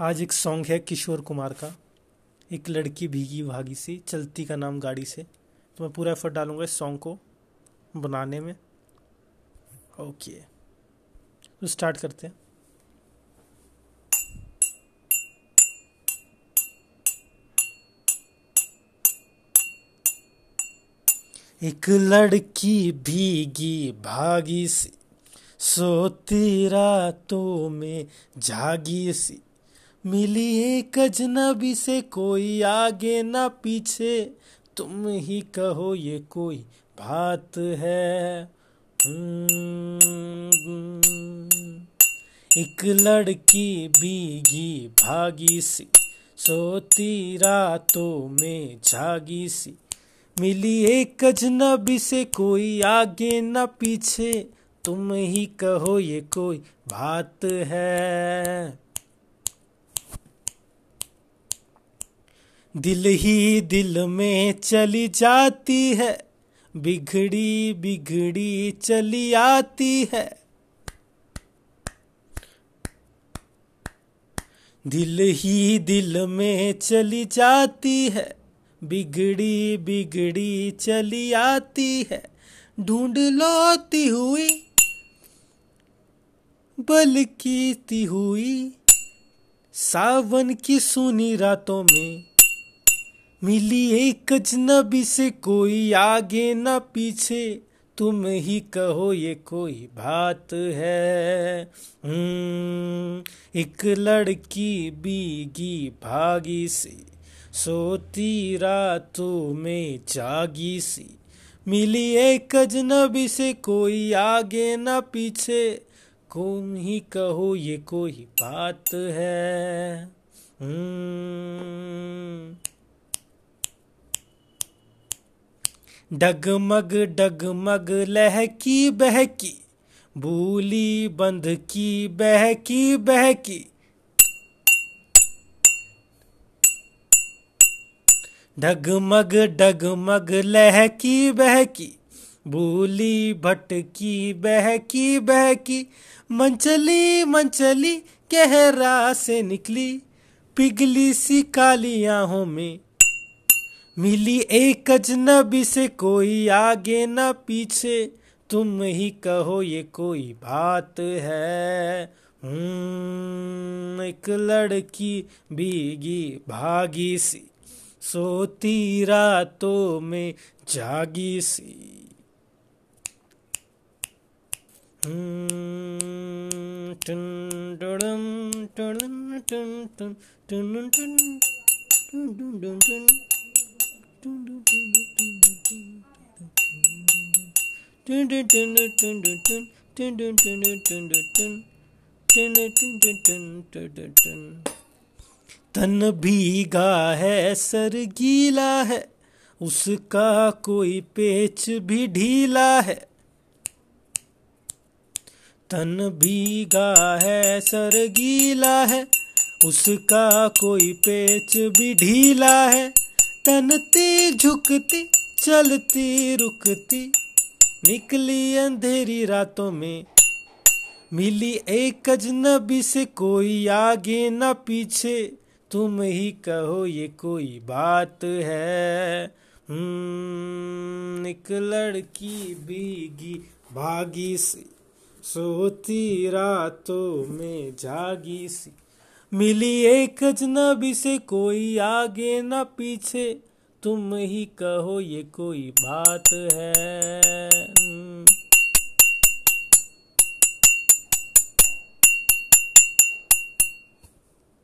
आज एक सॉन्ग है किशोर कुमार का। एक लड़की भीगी भागी सी, चलती का नाम गाड़ी से। तो मैं पूरा एफर्ट डालूँगा इस सॉन्ग को बनाने में। ओके तो स्टार्ट करते हैं। एक लड़की भीगी भागी सी, सोती रातों में जागी सी। मिली एक अजनबी से कोई आगे ना पीछे। तुम ही कहो ये कोई बात है। हम्म। एक लड़की भीगी भागी सी, सोती रातों में जागी सी। मिली एक अजनबी से कोई आगे न पीछे। तुम ही कहो ये कोई बात है। दिल ही दिल में चली जाती है, बिगड़ी बिगड़ी चली आती है। दिल ही दिल में चली जाती है, बिगड़ी बिगड़ी चली आती है। ढूंढ लोती हुई बलकीती हुई, सावन की सुनी रातों में मिली एक अजनबी से कोई आगे न पीछे। तुम ही कहो ये कोई बात है। हम्म, एक लड़की बीगी भागी सी सोती रातों में जागी सी। मिली एक अजनबी से कोई आगे न पीछे। कौन ही कहो ये कोई बात है। डगमग डगमग लहकी बहकी भूली बंध की बहकी बहकी। डगमग डगमग लहकी बहकी भूली भटकी बहकी बहकी। मंचली मंचली, गहरा से निकली, पिघली सी काली आहों में। मिली एक अजनबी से कोई आगे न पीछे। तुम ही कहो ये कोई बात है। हम्म, एक लड़की भीगी भागी सी सोती रातों में जागी सी। हम्म, टन तन भीगा है, सर गीला है, उसका कोई पेच भी ढीला है। तन भीगा है, सर गीला है, उसका कोई पेच भी ढीला है। तनती झुकती, चलती, रुकती निकली अंधेरी रातों में। मिली एक अजनबी से कोई आगे न पीछे। तुम ही कहो ये कोई बात है। हम्म, एक लड़की भीगी भागी सी सोती रातों में जागी सी। मिली एक अजनबी से कोई आगे न पीछे। तुम ही कहो ये कोई बात है।